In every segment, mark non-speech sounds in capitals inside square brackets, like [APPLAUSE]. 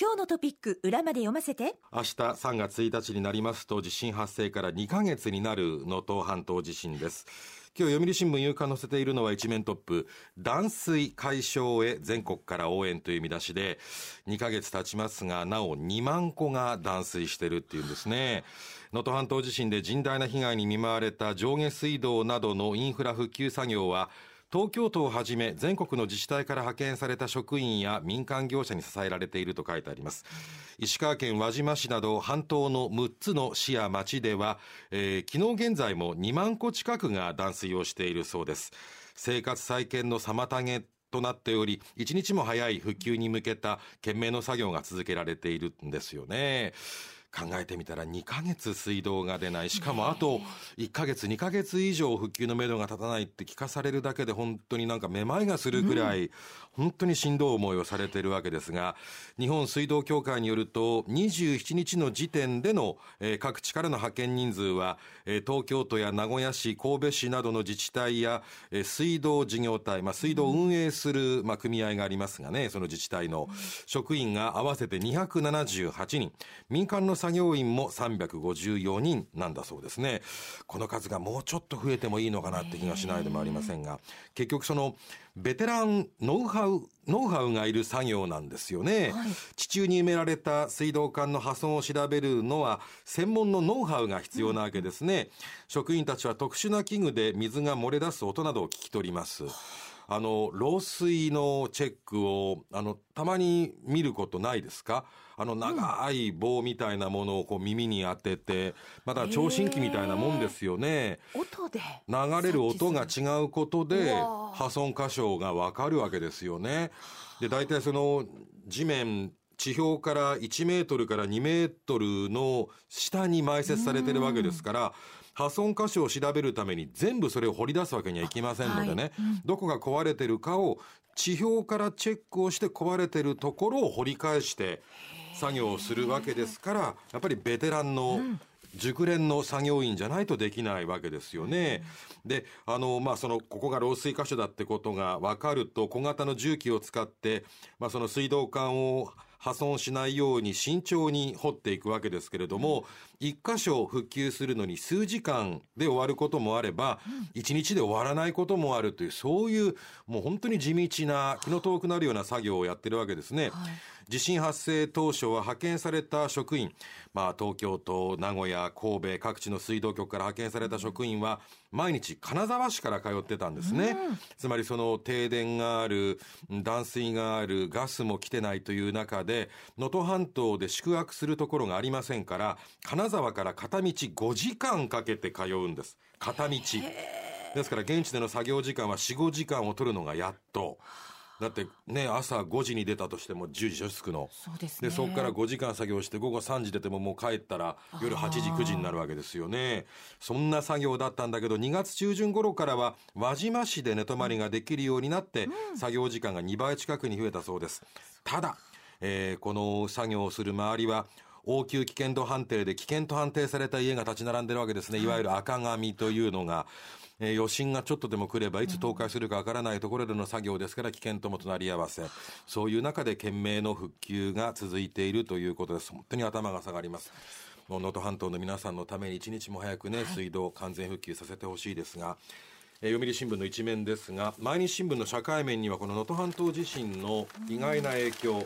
今日のトピック裏まで読ませて。明日3月1日になりますと地震発生から2ヶ月になる能登半島地震です。今日読売新聞夕刊載せているのは一面トップ。断水解消へ全国から応援という見出しで2ヶ月経ちますがなお2万戸が断水してるっていうんですね。能登半島地震で甚大な被害に見舞われた上下水道などのインフラ復旧作業は東京都をはじめ全国の自治体から派遣された職員や民間業者に支えられていると書いてあります石川県輪島市など半島の6つの市や町では、えー、昨日現在も2万戸近くが断水をしているそうです生活再建の妨げとなっており、一日も早い復旧に向けた懸命の作業が続けられているんですよね。考えてみたら2ヶ月水道が出ない。しかもあと1ヶ月、2ヶ月以上復旧のめどが立たないって聞かされるだけで本当になんかめまいがするぐらい、本当にしんどい思いをされているわけですが、日本水道協会によると27日の時点での、えー、各地からの派遣人数は、えー、東京都や名古屋市、神戸市などの自治体や、えー、水道事業体、まあ、水道を運営する、まあ、組合がありますがね、その自治体の職員が合わせて278人、民間の作業員も354人なんだそうですね。この数がもうちょっと増えてもいいのかなって気がしないでもありませんが、結局そのベテランノウハウ、ノウハウがいる作業なんですよね、はい、地中に埋められた水道管の破損を調べるのは専門のノウハウが必要なわけですね。うん、職員たちは特殊な器具で水が漏れ出す音などを聞き取ります。あの、漏水のチェックを、あの、たまに見ることないですか？あの、長い棒みたいなものをこう耳に当てて、まだ聴診器みたいなもんですよね。音で流れる音が違うことで、破損箇所がわかるわけですよね。で、大体その、地面、地表から1メートルから2メートルの下に埋設されてるわけですから、破損箇所を調べるために全部それを掘り出すわけにはいきませんのでね、はい。うん、どこが壊れてるかを地表からチェックをして壊れてるところを掘り返して作業をするわけですから、やっぱりベテランの、熟練の作業員じゃないとできないわけですよね。で、あの、まあ、その、ここが漏水箇所だってことが分かると、小型の重機を使って、まあ、その水道管を破損しないように慎重に掘っていくわけですけれども、一箇所復旧するのに数時間で終わることもあれば、一日で終わらないこともあるという、そういう、もう本当に地道な、気の遠くなるような作業をやってるわけですね。はい、地震発生当初は派遣された職員、まあ、東京都、名古屋、神戸、各地の水道局から派遣された職員は、毎日金沢市から通ってたんですね。うん、つまりその停電がある、断水がある、ガスも来てないという中で、で、能登半島で宿泊するところがありませんから、金沢から片道5時間かけて通うんです。片道。ですから現地での作業時間は4、5時間を取るのがやっと。だってね、朝5時に出たとしても10時着くの。そうですね。で、そこから5時間作業して午後3時出てももう帰ったら夜8時9時になるわけですよね。そんな作業だったんだけど、2月中旬頃からは輪島市で寝泊まりができるようになって、作業時間が2倍近くに増えたそうです。ただ、えー、この作業をする周りは、応急危険度判定で危険と判定された家が立ち並んでるわけですね。いわゆる赤紙というのが、えー、余震がちょっとでも来ればいつ倒壊するかわからないところでの作業ですから危険とも隣り合わせ。そういう中で懸命の復旧が続いているということです。本当に頭が下がります。能登半島の皆さんのために一日も早くね、水道完全復旧させてほしいですが、えー、読売新聞の一面ですが、毎日新聞の社会面にはこの能登半島地震の意外な影響、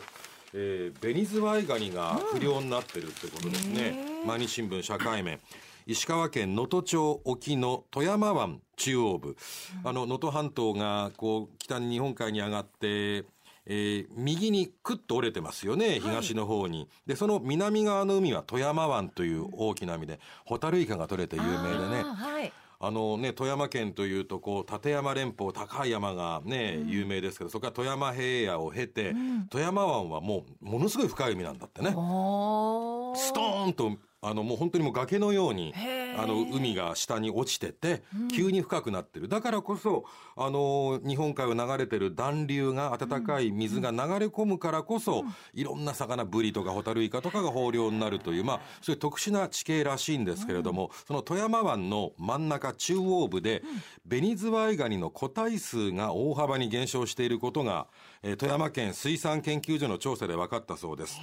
えー、ベニズワイガニが不良になってるってことですね。毎日新聞社会面。石川県能登町沖の富山湾中央部。あの、能登半島が、こう、北に日本海に上がって、えー、右にクッと折れてますよね、東の方に。はい、で、その南側の海は富山湾という大きな海で、ホタルイカが取れて有名でね。はいあのね、富山県というと、こう、立山連峰、高い山がね、うん、有名ですけど、そこから富山平野を経て、うん、富山湾はもう、ものすごい深い海なんだってね。ストーンとあのもう本当にもう崖のようにあの海が下に落ちてて急に深くなってる、だからこそあの日本海を流れてる暖流が暖かい水が流れ込むからこそ、いろんな魚ブリとかホタルイカとかが豊漁になるというまあそういう特殊な地形らしいんですけれども、その富山湾の真ん。中中央部で、ベニズワイガニの個体数が大幅に減少していることが、えー富山県水産研究所の調査で分かったそうです。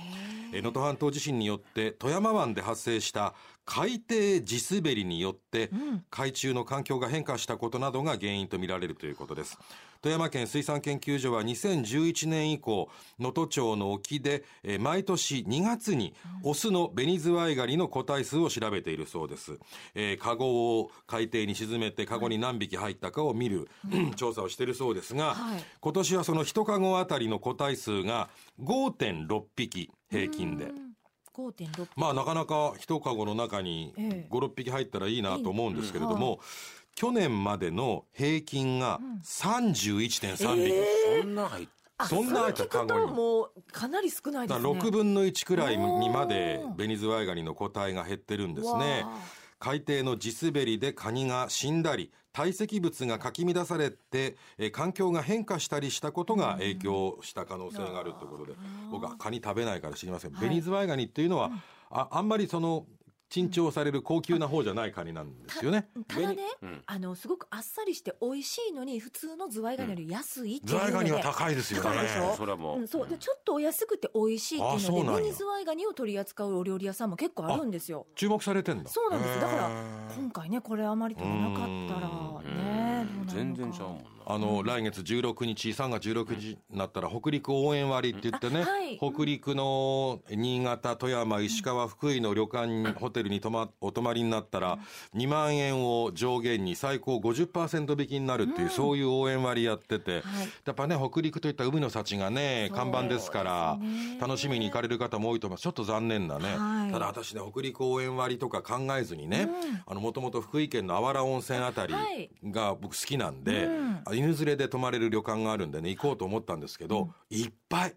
えー能登半島地震によって富山湾で発生した海底地滑りによって海中の環境が変化したことなどが原因とみられるということです。富山県水産研究所は2011年以降能登町の沖で、えー毎年2月にオスのベニズワイガニの個体数を調べているそうです、えー、カゴを海底に沈めてカゴに何匹入ったかを見る、[LAUGHS] 調査をしているそうですが、はい。今年はその1カゴあたりの個体数が5.6匹平均で。5.6まあなかなか一カゴの中にええ。56匹入ったらいいなと思うんですけれども、去年までの平均が31.3匹、そんな入っあそんなそれ聞くとカゴにもうかなり少ないでだからすね。6分の1くらいにまでベニズワイガニの個体が減ってるんですわねあ海底の地滑りでカニが死んだり堆積物がかき乱されてえー環境が変化したりしたことが影響した可能性があるということで僕はカニ食べないから知りません、はい。ベニズワイガニっていうのはああんまりその珍重される高級な方じゃないカニなんですよね。ただね、うん。あのすごくあっさりして美味しいのに普通のズワイガニより安いっていうので、ズワイガニは高いですよね。高いでしょ？それはもう、うん、そう。でちょっとお安くて美味しいっていうのでベニズワイガニを取り扱うお料理屋さんも結構あるんですよ。注目されてんだそうなんです。だから今回ねこれあまり取れなかったらね全然ちゃうもんなあの、来月16日、3月16日になったら、北陸応援割って言ってね、あはい。北陸の新潟、富山、石川、福井の旅館に、ホテルに泊ま、お泊まりになったら、2万円を上限に最高50%引きになるっていう、そういう応援割やってて、はい。やっぱね、北陸といった海の幸がね、看板ですから楽しみに行かれる方も多いと思います。ちょっと残念だね。はい。ただ私ね、北陸応援割とか考えずにね、あの、もともと福井県のあわら温泉あたりはい。が僕好きなんで、うん犬連れで泊まれる旅館があるんでね、行こうと思ったんですけど、いっぱい。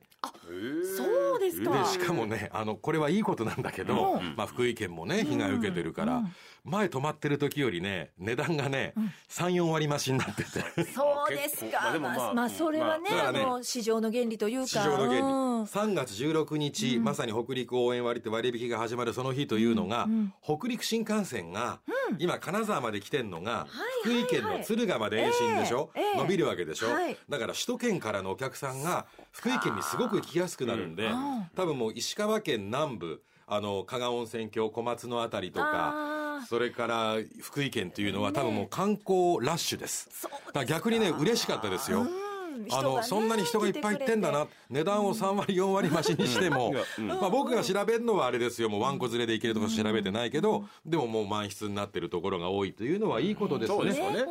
そうですか。で、しかもね、あの、これはいいことなんだけど、うん。まあ、福井県もね、被害を受けてるから、前泊まってる時よりね、値段がね、3、4割増しになってて。そうですか。まあでもまああまあそれはね,、まあだからね。あの市場の原理というか。市場の原理、うん。3月16日、まさに北陸応援割って割引が始まるその日というのが、北陸新幹線が、今金沢まで来てんのが、福井県の敦賀まで延伸でしょ、ええええ。伸びるわけでしょ、はい。だから首都圏からのお客さんが福井県にすごく行きやすくなるんで、多分もう石川県南部あの加賀温泉郷小松のあたりとかそれから福井県というのは多分もう観光ラッシュです。だから逆にね嬉しかったですよ。うん。あの、そんなに人がいっぱい行ってんだな。値段を3割、4割増しにしても、まあ僕が調べるのはあれですよ。もうワンコ連れで行けるとか調べてないけど、でももう満室になってるところが多いというのはいいことですね。そうですよね。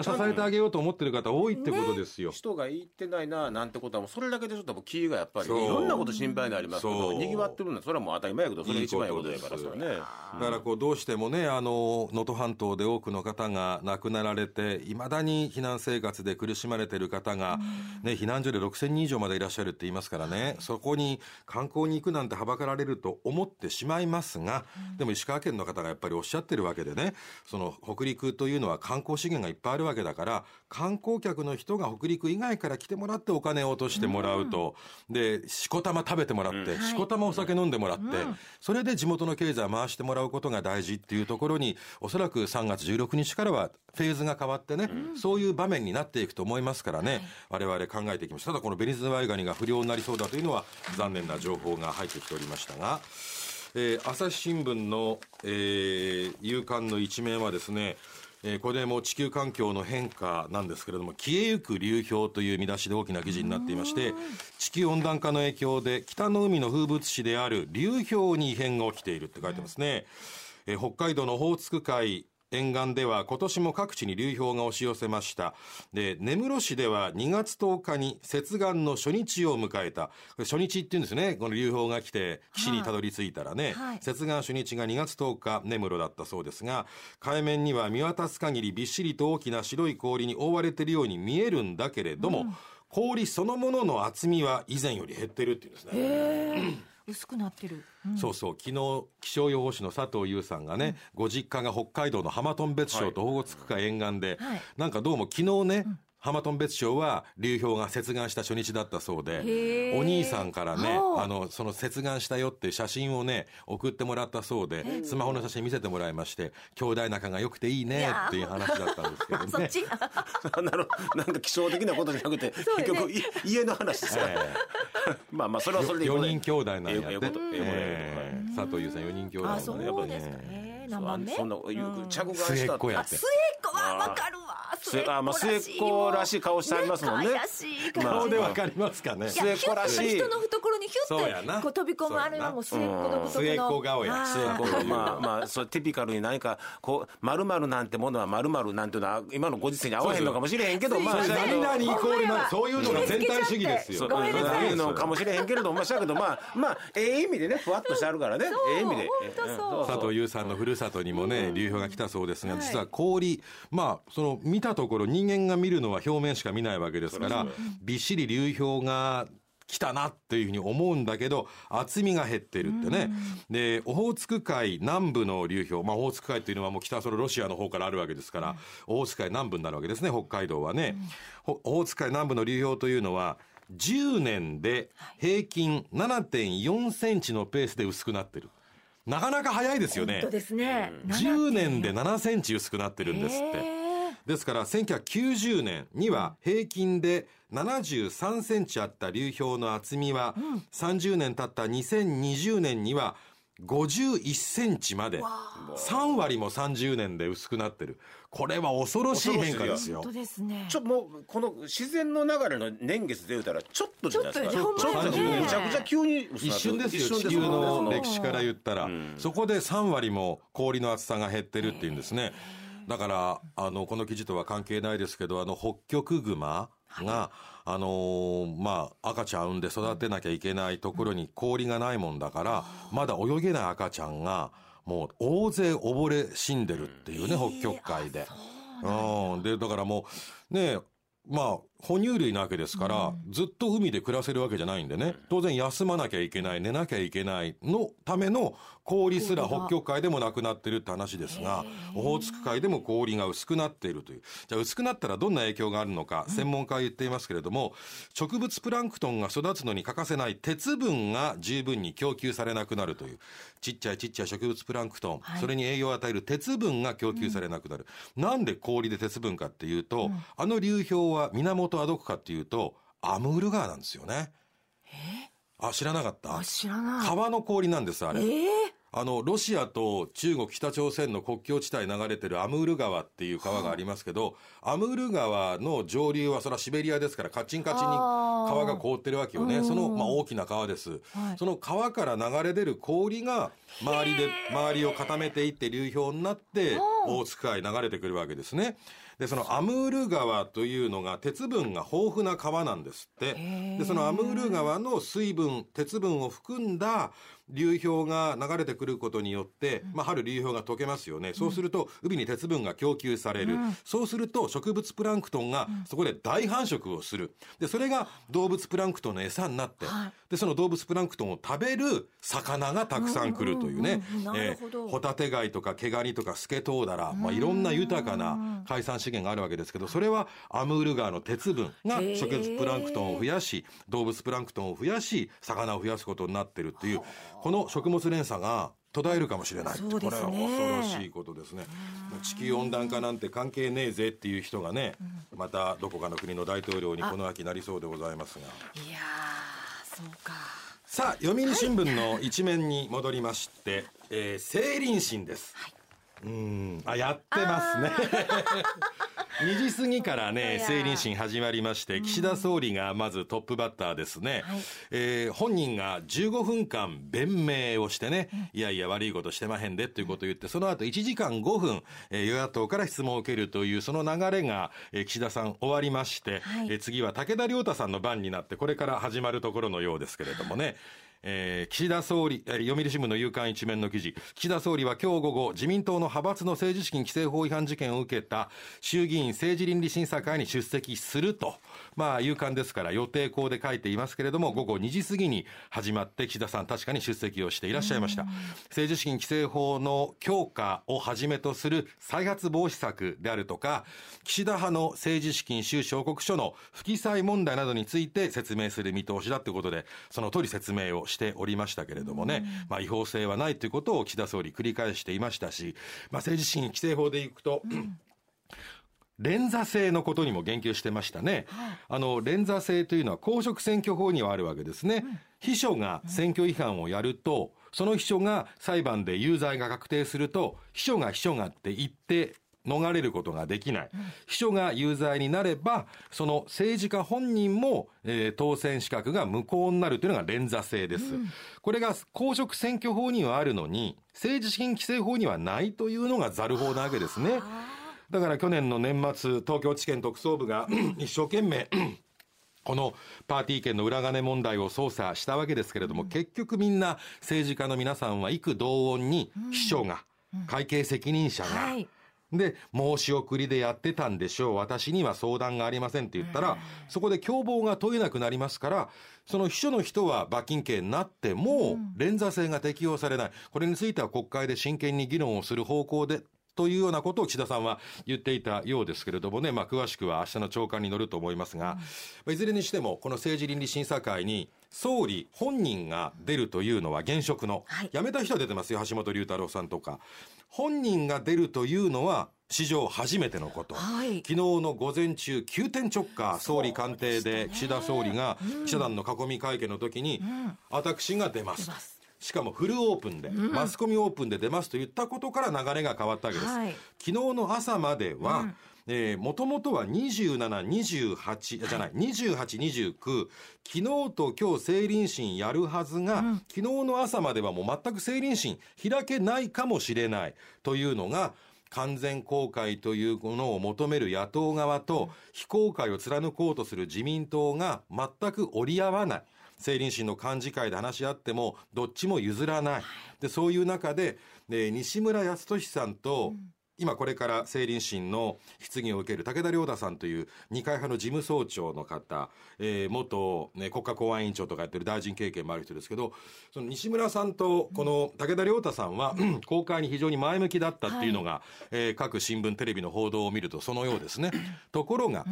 支えてあげようと思ってる方多いってことですよ。人が行ってないななんてことはもうそれだけでちょっともう気がやっぱりいろんなこと心配になりますけどにぎわってるのはそれはもう当たり前やけどそれが一番いいことやからそだからこうどうしてもね、あの、能登半島で多くの方が亡くなられて、いまだに避難生活で苦しまれてる方が、ね、避難所で6000人以上までいらっしゃるって言いますからね、そこに観光に行くなんてはばかられると思ってしまいますが、でも石川県の方がやっぱりおっしゃってるわけでね、その北陸というのは観光資源がいっぱいあるわけだから、観光客の人が北陸以外から来てもらってお金を落としてもらうと、で、しこたま食べてもらって、しこたまお酒飲んでもらって、それで地元の経済を回してもらうことが大事っていうところに、おそらく3月16日からはフェーズが変わってね、そういう場面になっていくと思いますからね、我々考えてきました。ただこのベニズワイガニが不良になりそうだというのは残念な情報が入ってきておりましたが、えー朝日新聞の、えー夕刊の一面はですね、えーこれも地球環境の変化なんですけれども消えゆく流氷という見出しで大きな記事になっていまして地球温暖化の影響で北の海の風物詩である流氷に異変が起きているって書いてますね、えー北海道のホーツク海沿岸では今年も各地に流氷が押し寄せました。で、根室市では2月10日に接岸の初日を迎えた。初日って言うんですね。この流氷が来て岸にたどり着いたらね、はい接岸初日が2月10日根室だったそうですが、海面には見渡す限りびっしりと大きな白い氷に覆われているように見えるんだけれども、氷そのものの厚みは以前より減ってるっていうんですね。薄くなってる、うん。そうそう。昨日気象予報士の佐藤優さんがね、ご実家が北海道の浜頓別町とオホーツク海沿岸で、はい。なんかどうも昨日ね、浜頓別町は流氷が接岸した初日だったそうでお兄さんからねはああのその接岸したよっていう写真をね送ってもらったそうでスマホの写真見せてもらいまして兄弟仲が良くていいねっていう話だったんですけどね。[LAUGHS] そっち [LAUGHS] なるなんか気象的なことじゃなくて、[LAUGHS] 結局い家の話ですか。ら、え。まあまあそれはそれでいい4ことで。人兄弟なんやってええことええことえええ。佐藤優さん4人兄弟なんあそうでね何番目そんなうん。着岸末したっ子やって。あ末っ子。はわかるわ。末あまあ末っ子らしい。顔してありますもんね。顔でわかりますかね。末っ子らしい。人の懐にヒュそうやな。ッとこう飛び込むあれはもう末っ子独特の末っ子顔や。はい末っ子まあまあそうティピカルに何かこう〇〇なんてものは〇〇なんていうのは今のご時世に合わへんのかもしれへんけどまあそうそうだけどみんなにイコールなそういうのが全体主義ですよ。そうい。いうのかもしれへんけれどまあしたけどまあまあええ意味でねふわっとしてあるからね。ええ意味で。佐藤優さんのふるさとにもね、流氷が来たそうですが、はい。実は氷、まあ、その見たところ人間が見るのは表面しか見ないわけですから、びっしり流氷が来たなっていうふうに思うんだけど、厚みが減ってるってね。で、オホーツク海南部の流氷、まあ、オホーツク海っていうのはもう北そのロシアの方からあるわけですから、オホーツク海南部になるわけですね、北海道はね。ほオホーツク海南部の流氷というのは、10年で平均7.4センチのペースで薄くなってる。なかなか早いですよね。本当。ですね。10年で7センチ薄くなってるんですって。へですから1990年には平均で73センチあった流氷の厚みは30年経った2020年には51センチまで。3割も30年で薄くなってる。これは恐ろしい変化ですよ。本当。ですねちょもうこの自然の流れの年月で言うたらちょっとじゃないですか。ちょっとちょっとほんまやね。むちゃくちゃ急に薄一瞬ですよ。一瞬地球のね歴史から言ったら、ん。そこで3割も氷の厚さが減ってるっていうんですね。だからあのこの記事とは関係ないですけどあの北極熊が、あのーまあ赤ちゃん産んで育てなきゃいけないところに氷がないもんだからまだ泳げない赤ちゃんがもう大勢溺れ死んでるっていうね、北極海で。うん、でだからもうねまあ哺乳類なわけですから、ずっと海で暮らせるわけじゃないんでね。当然休まなきゃいけない寝なきゃいけないのための氷すら北極海でもなくなってるって話ですがオホーツク海でも氷が薄くなっているという。じゃあ薄くなったらどんな影響があるのか専門家は言っていますけれども植物プランクトンが育つのに欠かせない鉄分が十分に供給されなくなるという。ちっちゃいちっちゃい植物プランクトン、はい。それに栄養を与える鉄分が供給されなくなる、なんで氷で鉄分かっていうと、あの流氷は源はどこかっていうとアムール川なんですよね。あ知らなかった？あ知らない。川の氷なんですあれ、ええ？あのロシアと中国北朝鮮の国境地帯流れてるアムール川っていう川がありますけど、アムール川の上流はそれはシベリアですからカチンカチンに川が凍ってるわけよね。その、まあ、大きな川です、はい。その川から流れ出る氷が周りで周りを固めていって流氷になって大津海流れてくるわけですねでそのアムール川というのが鉄分が豊富な川なんですって。でそのアムール川の水分鉄分を含んだ流氷が流れてくることによって、まあ、春流氷が溶けますよね、そうすると海に鉄分が供給される、そうすると植物プランクトンがそこで大繁殖をする。でそれが動物プランクトンの餌になって、はい。でその動物プランクトンを食べる魚がたくさん来るというね。うんうんうん。なるほど。ホタテ貝とか毛ガニとかスケトウダラ、まあ、いろんな豊かな海産資源があるわけですけどそれはアムール川の鉄分が植物プランクトンを増やし動物プランクトンを増やし魚を増やすことになってるっていうこの食物連鎖が途絶えるかもしれないね。これは恐ろしいことですね。地球温暖化なんて関係ねえぜっていう人がねまたどこかの国の大統領にこの秋なりそうでございますが。いやーそうか。さあ読売新聞の一面に戻りまして、えー、成林審です、うーん。あやってますね。[LAUGHS] 2時過ぎからねいや成林審始まりまして岸田総理がまずトップバッターですね、はい。えー本人が15分間弁明をしてね、いやいや悪いことしてまへんでということを言ってその後1時間5分、えー与野党から質問を受けるというその流れが、えー岸田さん終わりまして、はい。えー次は武田良太さんの番になってこれから始まるところのようですけれどもね、えー岸田総理、えー読売新聞の夕刊一面の記事、岸田総理は今日午後、自民党の派閥の政治資金規正法違反事件を受けた衆議院政治倫理審査会に出席すると、まあ、夕刊ですから予定校で書いていますけれども、午後2時過ぎに始まって、岸田さん確かに出席をしていらっしゃいました。政治資金規正法の強化をはじめとする再発防止策であるとか、岸田派の政治資金収支報告書の不記載問題などについて説明する見通しだということで、その通り説明をしておりましたけれどもね、まあ違法性はないということを岸田総理繰り返していましたし、まあ政治資金規正法でいくと、連座制のことにも言及してましたね。あの、連座制というのは公職選挙法にはあるわけですね。秘書が選挙違反をやると、その秘書が裁判で有罪が確定すると、秘書が秘書がって言って逃れることができない。秘書が有罪になれば、その政治家本人も、えー当選資格が無効になるというのが連座制です。これが公職選挙法にはあるのに、政治資金規正法にはないというのがザル法なわけですね。だから去年の年末、東京地検特捜部が [CLEARS THROAT] 一生懸命、[CLEARS THROAT] このパーティー券の裏金問題を捜査したわけですけれども、結局みんな政治家の皆さんは幾同音に秘書が、会計責任者が、はいで、申し送りでやってたんでしょう。私には相談がありませんって言ったら、そこで共謀が問えなくなりますから、その秘書の人は罰金刑になっても、連座制が適用されない。これについては国会で真剣に議論をする方向で、というようなことを岸田さんは言っていたようですけれどもね、まあ、詳しくは明日の朝刊に載ると思いますが、まあいずれにしても、この政治倫理審査会に、総理本人が出るというのは現職の、はい。辞めた人は出てますよ、橋本龍太郎さんとか。本人が出るというのは、史上初めてのこと。はい。昨日の午前中、急転直下、総理官邸で岸田総理が記者団の囲み会見の時に、私が出ます。出ますしかもフルオープンで、マスコミオープンで出ますと言ったことから流れが変わったわけです。はい。昨日の朝までは、えー、もともとは27、28、じゃない、28、29、昨日と今日政倫審やるはずが、昨日の朝まではもう全く政倫審開けないかもしれないというのが、完全公開というものを求める野党側と、非公開を貫こうとする自民党が全く折り合わない。政倫審の幹事会で話し合っても、どっちも譲らない。で、そういう中で、で西村康稔さんと、今これから政倫審の質疑を受ける武田良太さんという二階派の事務総長の方、えー元、ね、国家公安委員長とかやってる大臣経験もある人ですけど、その西村さんとこの武田良太さんは、公開に非常に前向きだったっていうのが、えー各新聞テレビの報道を見るとそのようですね。ところが、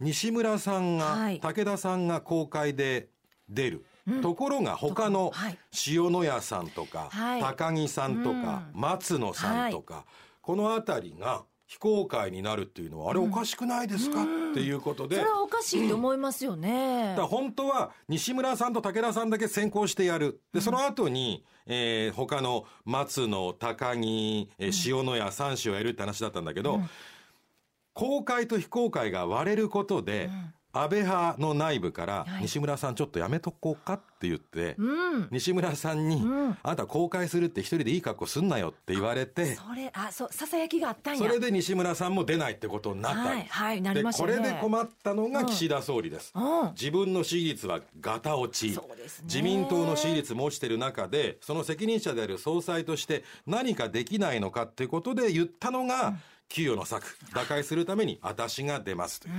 西村さんが、はい。武田さんが公開で出る。ところが他のはい。塩谷さんとか、はい。高木さんとか、松野さんとか、この辺りが非公開になるっていうのは、あれおかしくないですか、っていうことで、それはおかしいと思いますよね。だから本当は西村さんと武田さんだけ先行してやる。で、その後に、えー他の松野、高木、えー塩谷三氏をやるって話だったんだけど、公開と非公開が割れることで、安倍派の内部から、はい。西村さんちょっとやめとこうかって言って、うん。西村さんに、ん。あなた公開するって一人でいい格好すんなよって言われて、それあそうささやきがあったんや。それで西村さんも出ないってことになった。はいはいなりましたね。でこれで困ったのが岸田総理です、うん。自分の支持率はガタ落ち、ね。自民党の支持率も落ちてる中でその責任者である総裁として何かできないのかっていうことで言ったのが、給与の策打開するために私が出ますという、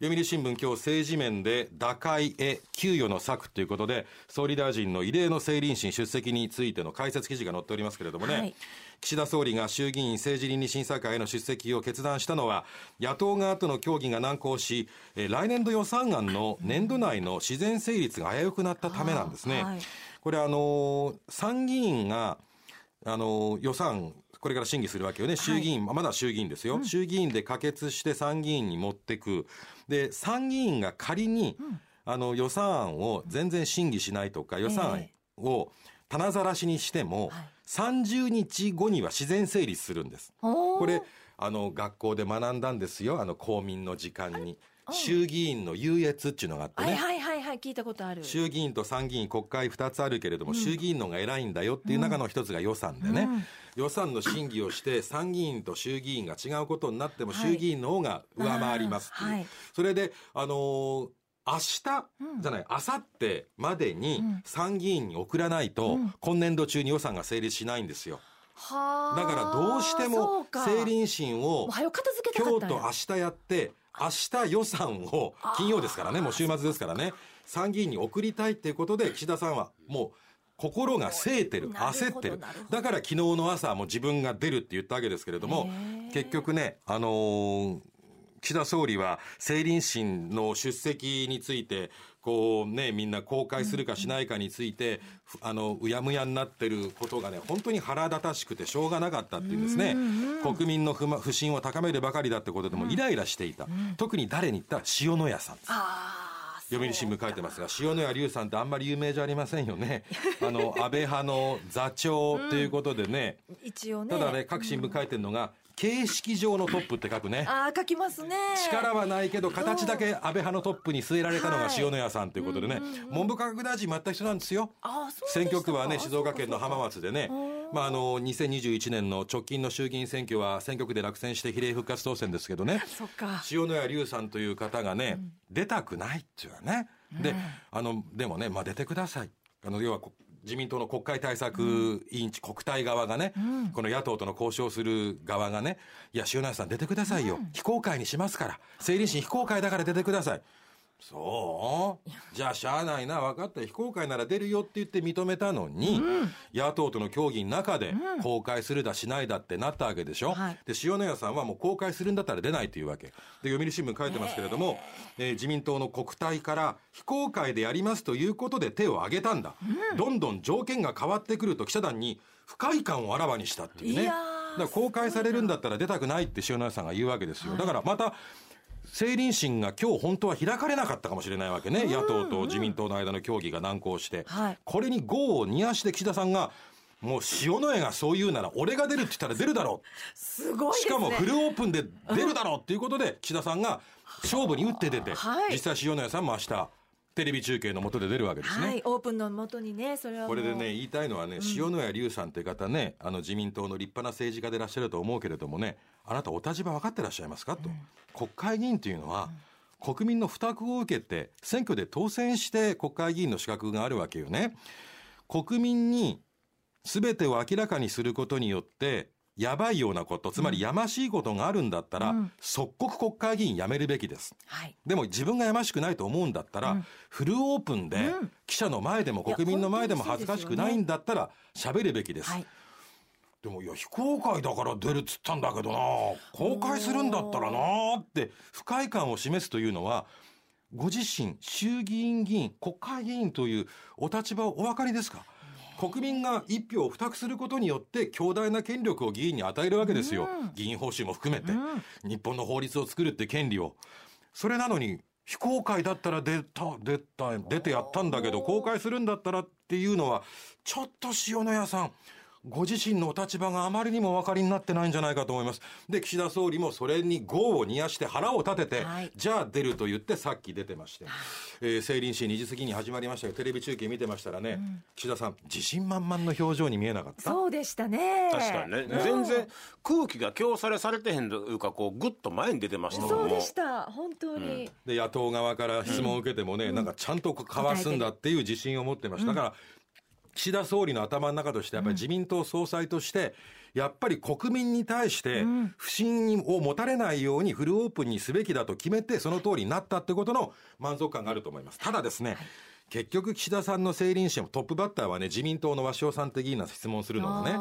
読売新聞今日政治面で打開へ給与の策ということで総理大臣の異例の政倫審出席についての解説記事が載っておりますけれどもね、はい。岸田総理が衆議院政治倫理審査会への出席を決断したのは野党側との協議が難航しえー来年度予算案の年度内の自然成立が危うくなったためなんですね。はい。これあのー参議院があのー予算これから審議するわけよね、衆議院、まだ衆議院ですよ、衆議院で可決して参議院に持ってく、で参議院が仮に、あの予算案を全然審議しないとか、予算案えを棚ざらしにしても、30日後には自然成立するんです。これあの学校で学んだんですよ。あの公民の時間に。衆議院の優越っていうのがあってね、はいはいはいはい聞いたことある。衆議院と参議院国会2つあるけれども、衆議院のが偉いんだよっていう中の一つが予算でね、予算の審議をして参議院と衆議院が違うことになっても、はい。衆議院の方が上回りますっていう、はいそれであのー明日、じゃない、明後日までにうん。参議院に送らないと、うん。今年度中に予算が成立しないんですよ。はあだからどうしてそもうか政倫審を今日と明日やって、明日予算を金曜ですからね、もう週末ですからね、参議院に送りたいっていうことで、岸田さんはもう心がせいてる、焦ってる。だから昨日の朝も自分が出るって言ったわけですけれども結局ね、あのー岸田総理は政倫審の出席について、こうね、みんな公開するかしないかについて、ふあの、うやむやになってることがね、本当に腹立たしくてしょうがなかったっていうんですね。国民の不満不信を高めるばかりだってことでもイライラしていた。特に誰に言ったら塩谷さん。読売新聞書いてますが、塩谷隆さんってあんまり有名じゃありませんよね。[LAUGHS] あの、安倍派の座長ということでね、一応ね。ただね、各新聞書いてるのが、形式上のトップって書くね。ああ書きますね。力はないけど、形だけ安倍派のトップに据えられたのが塩谷さんということでね、文部科学大臣もやった人なんですよ。選挙区はね、静岡県の浜松でね、まあ、あの、2021年の直近の衆議院選挙は選挙区で落選して比例復活当選ですけどね、[LAUGHS] そっか。塩谷隆さんという方がね、出たくないっていうのはね。で、あの、でもね、まあ、出てください。あの、要はこ、自民党の国会対策委員長、国対側がね、この野党との交渉する側がね、いや、塩谷さん出てくださいよ。非公開にしますから。政倫審非公開だから出てください。そう？じゃあしゃあないな。分かった。非公開なら出るよって言って認めたのに、野党との協議の中で公開するだしないだってなったわけでしょ、はい。で塩谷さんはもう公開するんだったら出ないというわけ。で読売新聞書いてますけれども、えー。自民党の国対から非公開でやりますということで手を挙げたんだ、どんどん条件が変わってくると記者団に不快感をあらわにしたっていうね。だー。から公開されるんだったら出たくないって塩谷さんが言うわけですよ、だからまた政倫審が今日本当は開かれなかったかもしれないわけね、野党と自民党の間の協議が難航して、はい。これに業を煮やして岸田さんがもう塩谷がそう言うなら俺が出るって言ったら出るだろう。すごいね。しかもフルオープンで出るだろうっていうことで岸田さんが勝負に打って出て、はい。実際塩谷さんも明日テレビ中継の下で出るわけですね。はいオープンのもとにねそれはこれでね言いたいのはね、塩谷隆さんって方ねあの自民党の立派な政治家でいらっしゃると思うけれどもねあなたお立場分かってらっしゃいますかと、国会議員というのは、国民の負託を受けて選挙で当選して国会議員の資格があるわけよね。国民に全てを明らかにすることによってやばいようなことつまりやましいことがあるんだったら、即刻国会議員辞めるべきです。はい。でも自分がやましくないと思うんだったら、フルオープンで記者の前でも国民の前でも恥ずかしくないんだったら喋るべきです。はい。でもいや非公開だから出るっつったんだけどな。公開するんだったらなって不快感を示すというのはご自身衆議院議員国会議員というお立場をお分かりですか？国民が一票を付託することによって強大な権力を議員に与えるわけですよ、議員報酬も含めて、日本の法律を作るって権利をそれなのに非公開だったら出た出た出てやったんだけど公開するんだったらっていうのはちょっと塩谷さんご自身のお立場があまりにもお分かりになってないんじゃないかと思います。で、岸田総理もそれに業を煮やして腹を立てて、はい。じゃあ出ると言ってさっき出てまして、えー、政倫審2時過ぎに始まりましたが、テレビ中継見てましたらね、岸田さん、自信満々の表情に見えなかった？そうでしたね。確かにね、全然空気が強されされてへんというかこうグッと前に出てましたもん。そうでした。本当に、で野党側から質問を受けてもね、なんかちゃんとかわすんだっていう自信を持ってました、だから岸田総理の頭の中としてやっぱり自民党総裁としてやっぱり国民に対して不信を持たれないようにフルオープンにすべきだと決めてその通りになったってことの満足感があると思います。ただですね、結局岸田さんの政倫審もトップバッターはね自民党の鷲尾さんって議員が質問するのがね。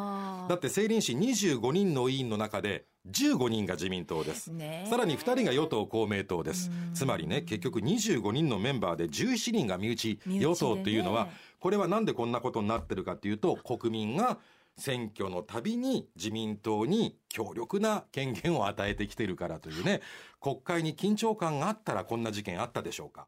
だって政倫審25人の委員の中で15人が自民党です、さらに2人が与党公明党です。つまりね結局25人のメンバーで11人が身内。身内でね。与党っていうのはこれはなんでこんなことになってるかっていうと国民が選挙のたびに自民党に強力な権限を与えてきてるからというね国会に緊張感があったらこんな事件あったでしょうか